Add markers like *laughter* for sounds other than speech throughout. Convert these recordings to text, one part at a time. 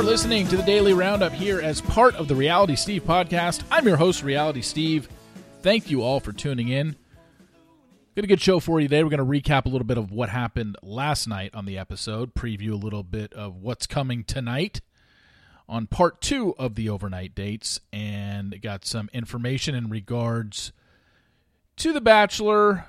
are listening to the Daily Roundup here as part of the Reality Steve podcast. I'm your host, Reality Steve. Thank you all for tuning in. Got a good show for you today. We're going to recap a little bit of what happened last night on the episode, preview a little bit of what's coming tonight on part two of the overnight dates, and got some information in regards to The Bachelor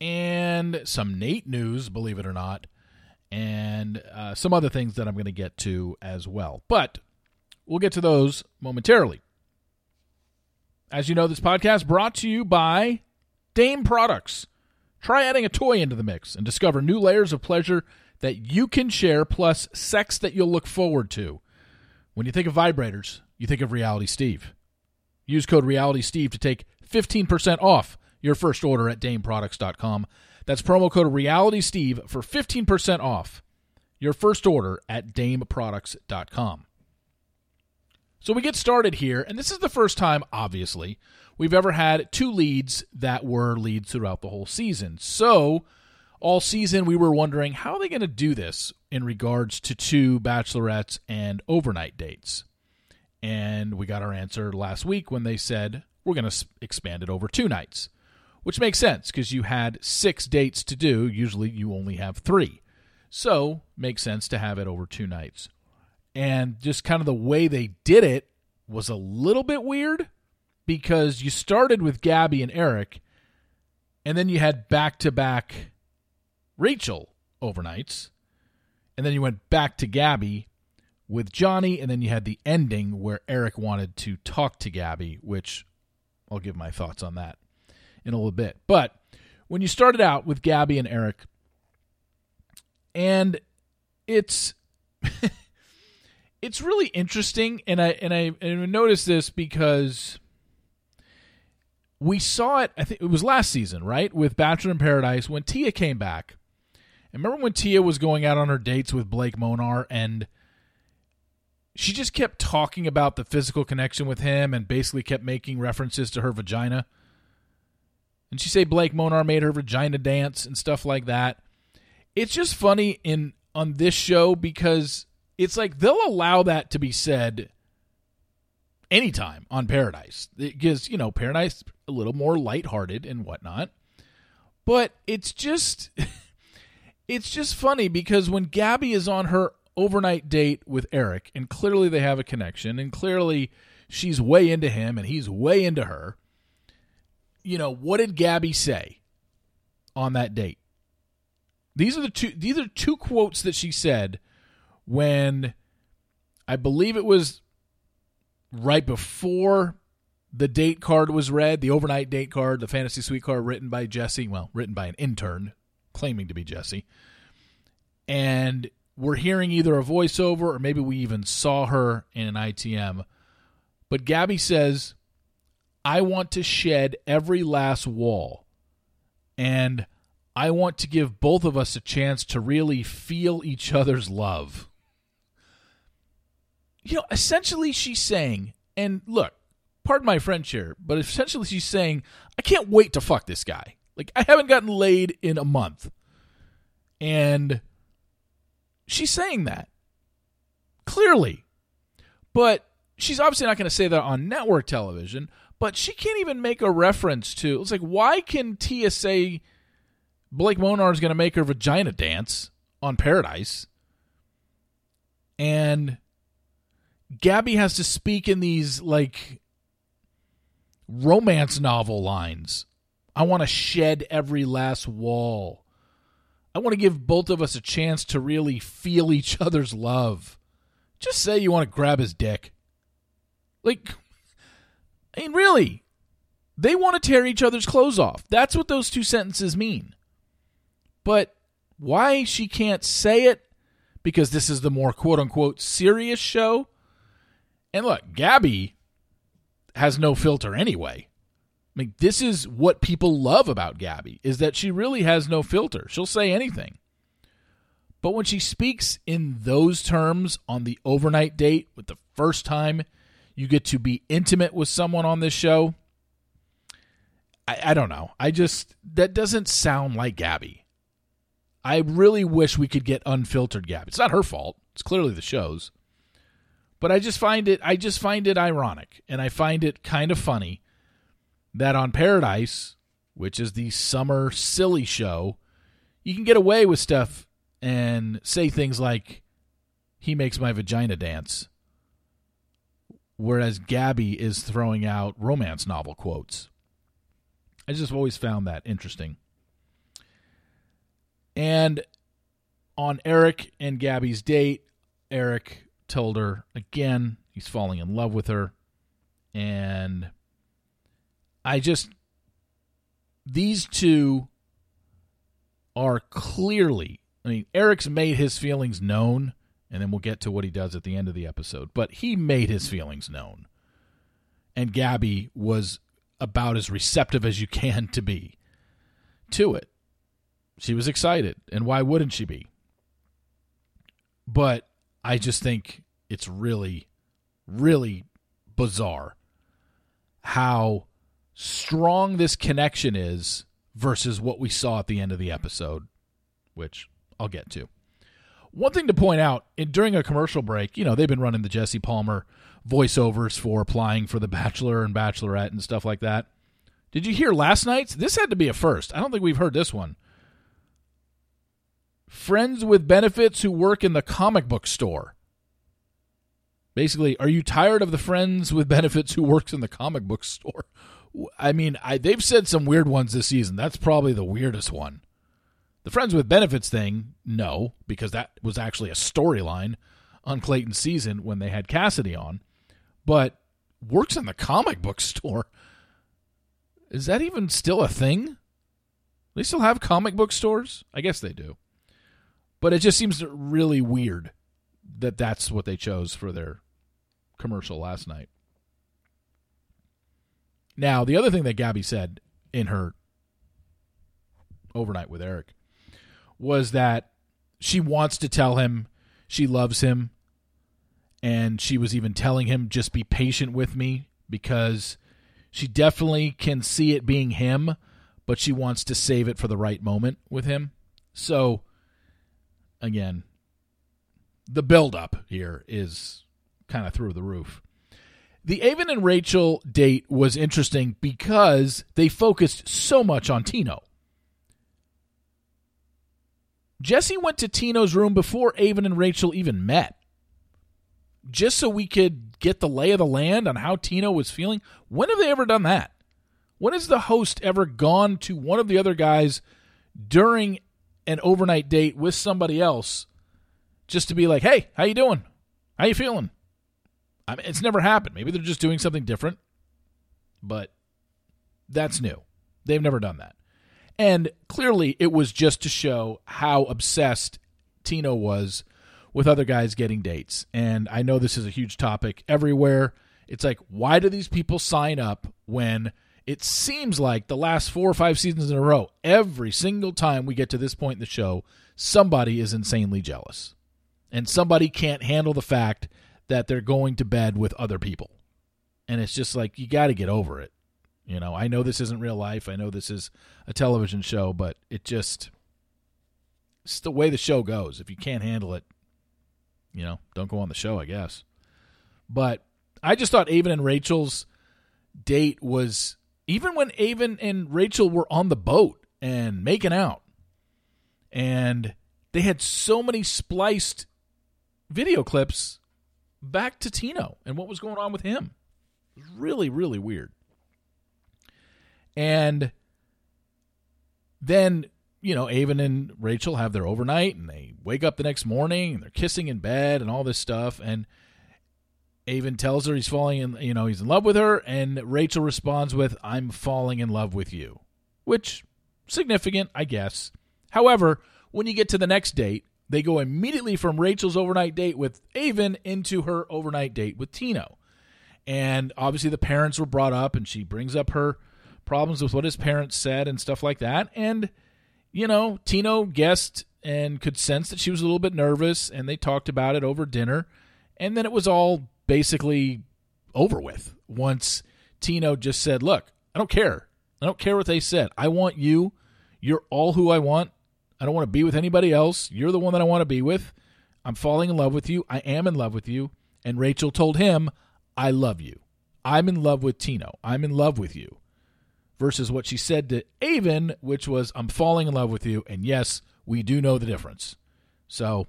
and some Nate news, believe it or not and uh, some other things that I'm going to get to as well. But we'll get to those momentarily. As you know, this podcast brought to you by Dame Products. Try adding a toy into the mix and discover new layers of pleasure that you can share, plus sex that you'll look forward to. When you think of vibrators, you think of Reality Steve. Use code Reality Steve to take 15% off your first order at DameProducts.com. That's promo code Reality Steve for 15% off your first order at DameProducts.com. So we get started here, and this is the first time, obviously, we've ever had two leads that were leads throughout the whole season. So all season we were wondering how are they going to do this in regards to two bachelorettes and overnight dates. And we got our answer last week when they said we're going to expand it over two nights which makes sense because you had six dates to do. Usually you only have three. So, makes sense to have it over two nights. And just kind of the way they did it was a little bit weird because you started with Gabby and Erich, and then you had back to back Rachel overnights, and then you went back to Gabby with Johnny, and then you had the ending where Erich wanted to talk to Gabby, which I'll give my thoughts on that in a little bit. But when you started out with Gabby and Erich, and it's *laughs* it's really interesting, and I and I and I noticed this because we saw it. I think it was last season, right, with Bachelor in Paradise when Tia came back. And remember when Tia was going out on her dates with Blake Moynes and she just kept talking about the physical connection with him and basically kept making references to her vagina. And she say Blake Moynes made her vagina dance and stuff like that. It's just funny in on this show because it's like they'll allow that to be said anytime on Paradise. Because, you know, Paradise a little more lighthearted and whatnot. But it's just *laughs* it's just funny because when Gabby is on her overnight date with Erich, and clearly they have a connection, and clearly she's way into him and he's way into her you know, what did Gabby say on that date? These are the two these are two quotes that she said when I believe it was right before the date card was read, the overnight date card, the fantasy suite card written by Jesse, well, written by an intern claiming to be Jesse. And we're hearing either a voiceover or maybe we even saw her in an ITM. But Gabby says, I want to shed every last wall. And I want to give both of us a chance to really feel each other's love. You know, essentially, she's saying, and look, pardon my French here, but essentially, she's saying, I can't wait to fuck this guy. Like, I haven't gotten laid in a month. And she's saying that clearly. But she's obviously not going to say that on network television but she can't even make a reference to. It's like, why can Tia say Blake Moynes is going to make her vagina dance on Paradise? And Gabby has to speak in these, like, romance novel lines. I want to shed every last wall. I want to give both of us a chance to really feel each other's love. Just say you want to grab his dick. Like, Mean, really, they want to tear each other's clothes off. That's what those two sentences mean. But why she can't say it? Because this is the more quote unquote serious show. And look, Gabby has no filter anyway. I mean, this is what people love about Gabby is that she really has no filter. She'll say anything. But when she speaks in those terms on the overnight date with the first time you get to be intimate with someone on this show. I, I don't know. I just that doesn't sound like Gabby. I really wish we could get unfiltered Gab. It's not her fault. It's clearly the show's. But I just find it I just find it ironic and I find it kind of funny that on Paradise, which is the summer silly show, you can get away with stuff and say things like he makes my vagina dance. Whereas Gabby is throwing out romance novel quotes. I just always found that interesting. And on Erich and Gabby's date, Erich told her again he's falling in love with her. And I just, these two are clearly, I mean, Erich's made his feelings known, and then we'll get to what he does at the end of the episode, but he made his feelings known. And Gabby was about as receptive as you can to be to it. She was excited, and why wouldn't she be? But I just think it's really, really bizarre how strong this connection is versus what we saw at the end of the episode, which I'll get to. One thing to point out during a commercial break, you know, they've been running the Jesse Palmer voiceovers for applying for the *laughs* Bachelor and Bachelorette and stuff like that. Did you hear last night's? This had to be a first. I don't think we've heard this one. Friends with benefits who work in the comic book store. Basically, are you tired of the friends with benefits who works in the comic book store? I mean, I, they've said some weird ones this season. That's probably the weirdest one. The friends with benefits thing, no, because that was actually a storyline on Clayton's season when they had Cassidy on. But works in the comic book *laughs* store. Is that even still a thing? They still have comic book stores? I guess they do. But it just seems really weird that that's what they chose for their commercial last night. Now, the other thing that Gabby said in her overnight with Erich was that she wants to tell him she loves him. And she was even telling him, just be patient with me because she definitely can see it being him, but she wants to save it for the right moment with him. So, again, the buildup here is kind of through the roof. The Aven and Rachel date was interesting because they focused so much on Tino. Jesse went to Tino's room before Aven and Rachel even met. Just so we could get the lay of the land on how Tino was feeling. When have they ever done that? When has the host ever gone to one of the other guys during an overnight date with somebody else just to be like, "Hey, how you doing? How you feeling?" I mean, it's never happened. Maybe they're just doing something different, but that's new. They've never done that. And clearly, it was just to show how obsessed Tino was with other guys getting dates. And I know this is a huge topic everywhere. It's like, why do these people sign up when it seems like the last four or five seasons in a row, every single time we get to this point in the show, somebody is insanely jealous. And somebody can't handle the fact that they're going to bed with other people. And it's just like, you got to get over it. You know, I know this isn't real life. I know this is a television show, but it just it's the way the show goes. If you can't handle it, you know, don't go on the show, I guess. But I just thought Aven and Rachel's date was even when Aven and Rachel were on the boat and making out, and they had so many spliced video clips back to Tino and what was going on with him. It was really, really weird. And then, you know, Aven and Rachel have their overnight and they wake up the next morning and they're kissing in bed and all this stuff. And Aven tells her he's falling in, you know, he's in love with her. And Rachel responds with, I'm falling in love with you, which significant, I guess. However, when you get to the next date, they go immediately from Rachel's overnight date with Aven into her overnight date with Tino. And obviously, the parents were brought up, and she brings up her problems with what his parents said and stuff like that. And, you know, Tino guessed and could sense that she was a little bit nervous, and they talked about it over dinner. And then it was all basically over with once Tino just said, Look, I don't care. I don't care what they said. I want you. You're all who I want. I don't want to be with anybody else. You're the one that I want to be with. I'm falling in love with you. I am in love with you. And Rachel told him, I love you. I'm in love with Tino. I'm in love with you. Versus what she said to Aven, which was, I'm falling in love with you. And yes, we do know the difference. So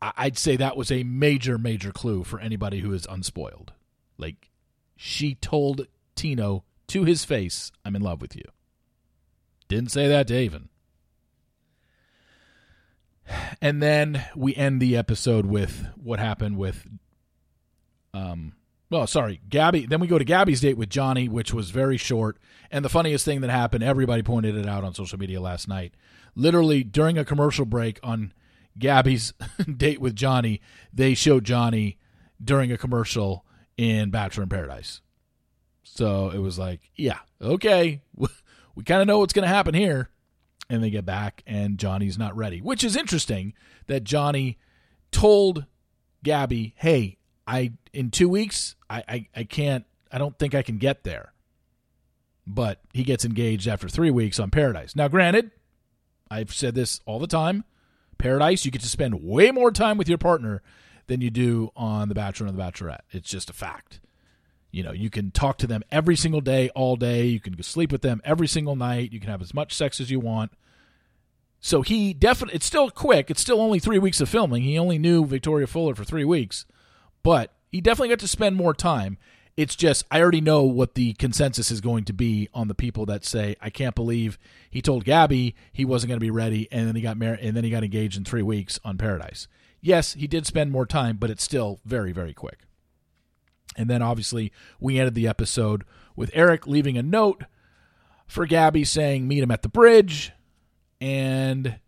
I'd say that was a major, major clue for anybody who is unspoiled. Like, she told Tino to his face, I'm in love with you. Didn't say that to Aven. And then we end the episode with what happened with um well, sorry, Gabby. Then we go to Gabby's date with Johnny, which was very short. And the funniest thing that happened, everybody pointed it out on social media last night. Literally during a commercial break on Gabby's *laughs* date with Johnny, they showed Johnny during a commercial in Bachelor in Paradise. So it was like, yeah, okay, *laughs* we kind of know what's going to happen here. And they get back, and Johnny's not ready, which is interesting that Johnny told Gabby, hey, I in two weeks, I, I, I can't, I don't think I can get there. But he gets engaged after three weeks on Paradise. Now, granted, I've said this all the time Paradise, you get to spend way more time with your partner than you do on The Bachelor and The Bachelorette. It's just a fact. You know, you can talk to them every single day, all day. You can sleep with them every single night. You can have as much sex as you want. So he definitely, it's still quick. It's still only three weeks of filming. He only knew Victoria Fuller for three weeks, but he definitely got to spend more time. It's just, I already know what the consensus is going to be on the people that say, I can't believe he told Gabby he wasn't going to be ready, and then he got married, and then he got engaged in three weeks on Paradise. Yes, he did spend more time, but it's still very, very quick. And then obviously we ended the episode with Erich leaving a note for Gabby saying, meet him at the bridge. And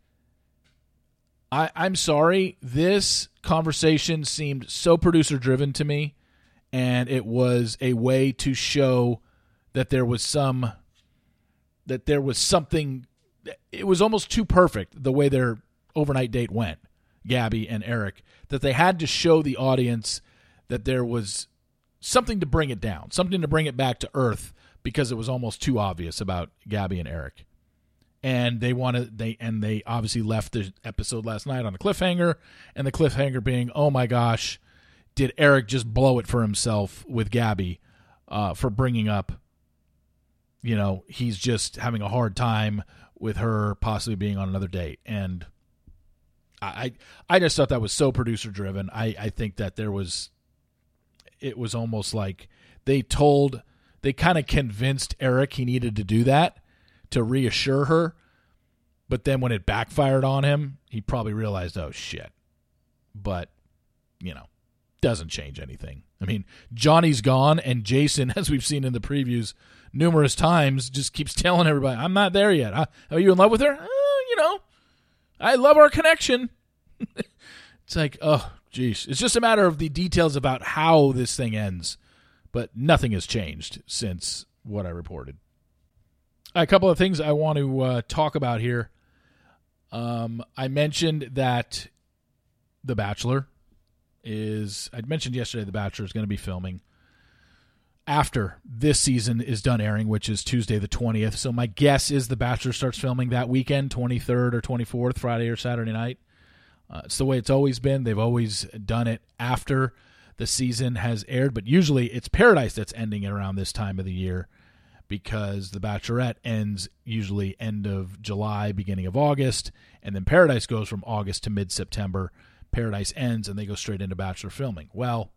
I, I'm sorry, this conversation seemed so producer driven to me. And it was a way to show that there was some, that there was something, it was almost too perfect the way their overnight date went, Gabby and Erich, that they had to show the audience that there was something to bring it down, something to bring it back to earth because it was almost too obvious about Gabby and Erich. And they wanted they and they obviously left the episode last night on a cliffhanger, and the cliffhanger being, oh my gosh, did Erich just blow it for himself with Gabby uh, for bringing up, you know, he's just having a hard time with her possibly being on another date, and I I just thought that was so producer driven. I I think that there was it was almost like they told they kind of convinced Erich he needed to do that to reassure her. But then when it backfired on him, he probably realized, oh shit. But, you know, doesn't change anything. I mean, Johnny's gone, and Jason, *laughs* as we've seen in the previews numerous times, just keeps telling everybody, I'm not there yet. Are you in love with her? Uh, you know, I love our connection. *laughs* it's like, oh, Jeez, it's just a matter of the details about how this thing ends, but nothing has changed since what I reported. A couple of things I want to uh, talk about here. Um, I mentioned that The Bachelor is. I mentioned yesterday The Bachelor is going to be filming after this season is done airing, which is Tuesday the 20th. So my guess is The Bachelor starts filming that weekend, 23rd or 24th, Friday or Saturday night. Uh, it's the way it's always been. They've always done it after the season has aired, but usually it's Paradise that's ending around this time of the year because The Bachelorette ends usually end of July, beginning of August, and then Paradise goes from August to mid September. Paradise ends and they go straight into Bachelor filming. Well,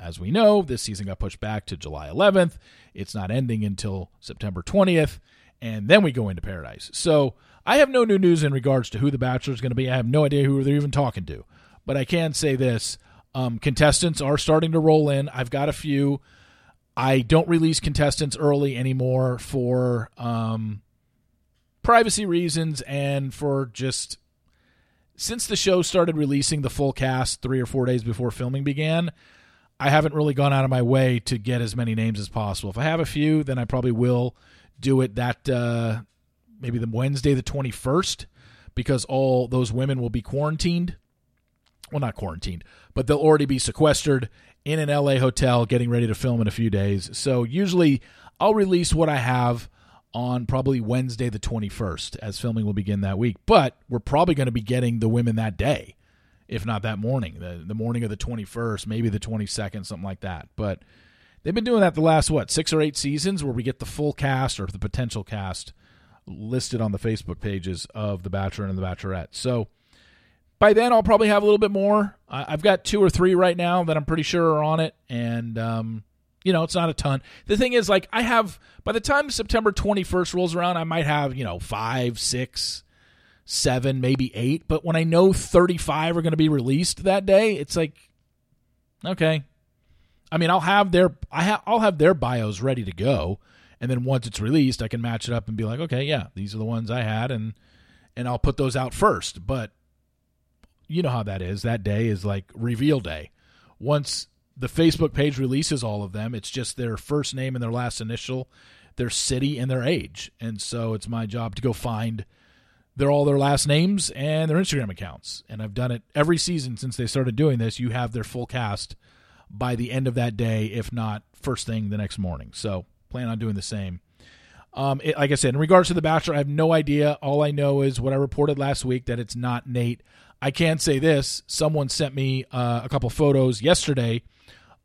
as we know, this season got pushed back to July 11th. It's not ending until September 20th, and then we go into Paradise. So I have no new news in regards to who the Bachelor is going to be. I have no idea who they're even talking to. But I can say this um, contestants are starting to roll in. I've got a few. I don't release contestants early anymore for um, privacy reasons and for just since the show started releasing the full cast three or four days before filming began. I haven't really gone out of my way to get as many names as possible. If I have a few, then I probably will do it that uh, maybe the Wednesday the 21st because all those women will be quarantined. Well, not quarantined, but they'll already be sequestered in an LA hotel getting ready to film in a few days. So usually I'll release what I have on probably Wednesday the 21st, as filming will begin that week. But we're probably going to be getting the women that day, if not that morning, the, the morning of the 21st, maybe the 22nd, something like that. But they've been doing that the last, what, six or eight seasons where we get the full cast or the potential cast listed on the Facebook pages of The Bachelor and The Bachelorette. So by then, I'll probably have a little bit more. I've got two or three right now that I'm pretty sure are on it. And, um, you know, it's not a ton. The thing is, like, I have, by the time September 21st rolls around, I might have, you know, five, six, seven, maybe eight. But when I know 35 are going to be released that day, it's like, okay. I mean, I'll have their, I ha- I'll have their bios ready to go. And then once it's released, I can match it up and be like, okay, yeah, these are the ones I had. And, and I'll put those out first. But you know how that is. That day is like reveal day. Once the Facebook page releases all of them. It's just their first name and their last initial, their city and their age. And so it's my job to go find their all their last names and their Instagram accounts. And I've done it every season since they started doing this. You have their full cast by the end of that day, if not first thing the next morning. So plan on doing the same. Um, it, like I said, in regards to The Bachelor, I have no idea. All I know is what I reported last week that it's not Nate. I can say this: someone sent me uh, a couple photos yesterday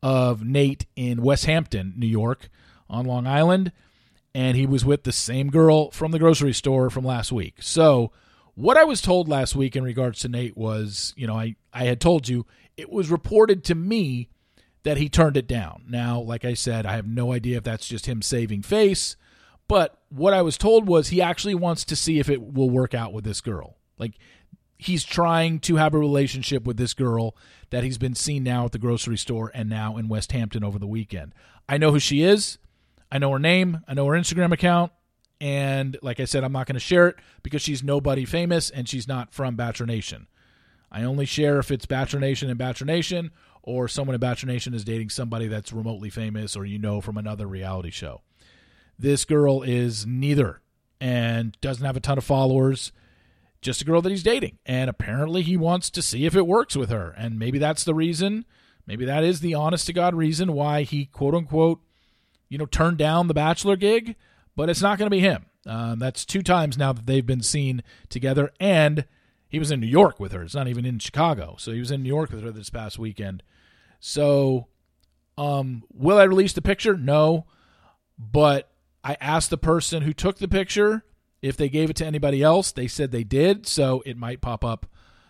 of Nate in West Hampton, New York, on Long Island, and he was with the same girl from the grocery store from last week. So, what I was told last week in regards to Nate was, you know, I, I had told you it was reported to me that he turned it down. Now, like I said, I have no idea if that's just him saving face, but what I was told was he actually wants to see if it will work out with this girl. Like he's trying to have a relationship with this girl that he's been seen now at the grocery store and now in West Hampton over the weekend. I know who she is. I know her name. I know her Instagram account. And like I said, I'm not going to share it because she's nobody famous and she's not from Bachelor Nation. I only share if it's Bachelor Nation and Bachelor Nation or someone in Bachelor Nation is dating somebody that's remotely famous or you know from another reality show. This girl is neither and doesn't have a ton of followers just a girl that he's dating. And apparently he wants to see if it works with her. And maybe that's the reason, maybe that is the honest to God reason why he quote unquote, you know, turned down the Bachelor gig, but it's not going to be him. Um, that's two times now that they've been seen together. And he was in New York with her. It's not even in Chicago. So he was in New York with her this past weekend. So, um, will I release the picture? No. But I asked the person who took the picture if they gave it to anybody else, they said they did, so it might pop up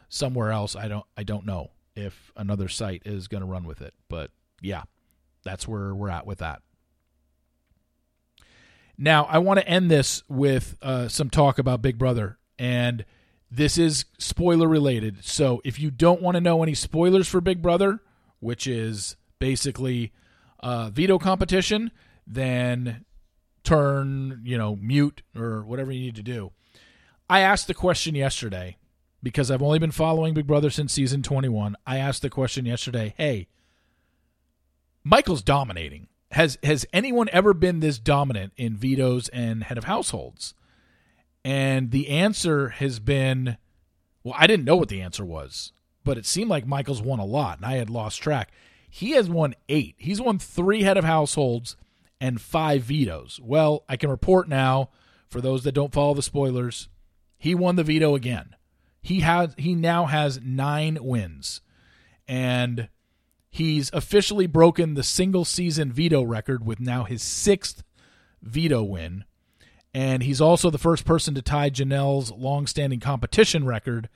somewhere else. I don't I don't know if another site is going to run with it, but yeah, that's where we're at with that. Now, I want to end this with uh, some talk about Big Brother, and this is spoiler related. So, if you don't want to know any spoilers for Big Brother, which is basically a veto competition, then turn, you know, mute or whatever you need to do. I asked the question yesterday because I've only been following Big Brother since season 21. I asked the question yesterday, "Hey, Michael's dominating. Has has anyone ever been this dominant in vetoes and head of households?" And the answer has been well, I didn't know what the answer was, but it seemed like Michael's won a lot and I had lost track. He has won 8. He's won 3 head of households and five vetoes. Well, I can report now, for those that don't follow the spoilers, he won the veto again. He has he now has nine wins, and he's officially broken the single season veto record with now his sixth veto win. And he's also the first person to tie Janelle's long-standing competition record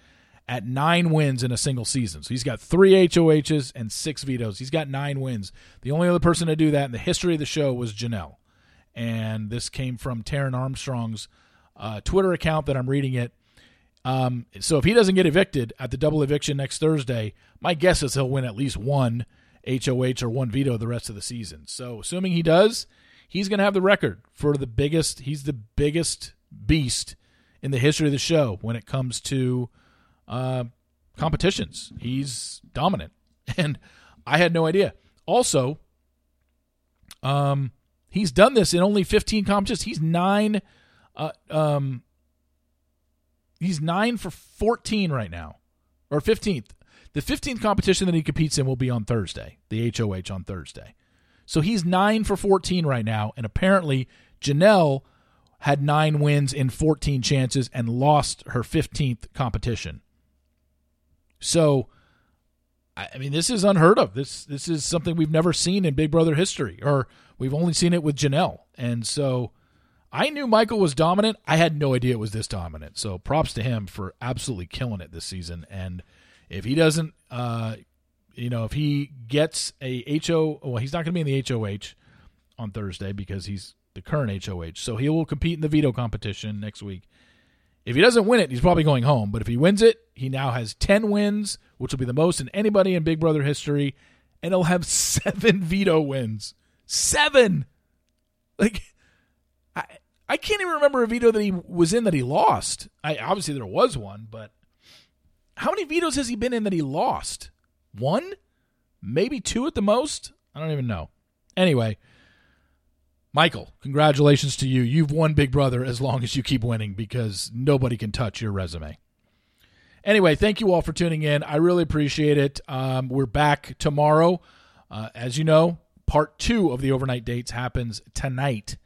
at nine wins in a single season. So he's got three HOHs and six vetoes. He's got nine wins. The only other person to do that in the history of the show was Janelle. And this came from Taryn Armstrong's uh, Twitter account that I'm reading it. Um, so if he doesn't get evicted at the double eviction next Thursday, my guess is he'll win at least one HOH or one veto the rest of the season. So assuming he does, he's going to have the record for the biggest. He's the biggest beast in the history of the show when it comes to uh, competitions. He's dominant, *laughs* and I had no idea. Also, um, he's done this in only 15 competitions. He's nine. Uh, um, he's nine for 14 right now, or 15th. The 15th competition that he competes in will be on Thursday, the HOH on Thursday. So he's nine for 14 right now, and apparently Janelle had nine wins in 14 chances and lost her 15th competition. So, I mean, this is unheard of. This this is something we've never seen in Big Brother history, or we've only seen it with Janelle. And so, I knew Michael was dominant. I had no idea it was this dominant. So, props to him for absolutely killing it this season. And if he doesn't, uh, you know, if he gets a HO, well, he's not going to be in the HOH on Thursday because he's the current HOH. So he will compete in the veto competition next week. If he doesn't win it, he's probably going home. But if he wins it, he now has 10 wins, which will be the most in anybody in Big Brother history. And he'll have *laughs* seven veto wins. Seven! Like, I, I can't even remember a veto that he was in that he lost. I Obviously, there was one, but how many vetoes has he been in that he lost? One? Maybe two at the most? I don't even know. Anyway, Michael, congratulations to you. You've won Big Brother as long as you keep winning because nobody can touch your resume. Anyway, thank you all for tuning in. I really appreciate it. Um, we're back tomorrow. Uh, as you know, part two of the overnight dates happens tonight.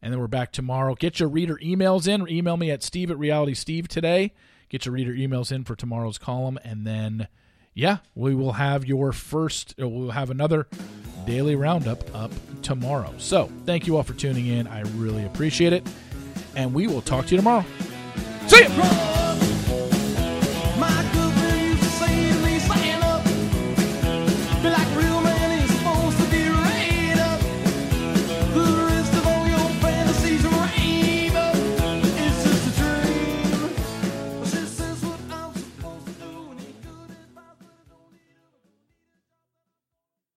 And then we're back tomorrow. Get your reader emails in email me at steve at reality steve today. Get your reader emails in for tomorrow's column. And then, yeah, we will have your first, uh, we'll have another daily roundup up tomorrow. So thank you all for tuning in. I really appreciate it. And we will talk to you tomorrow. See you.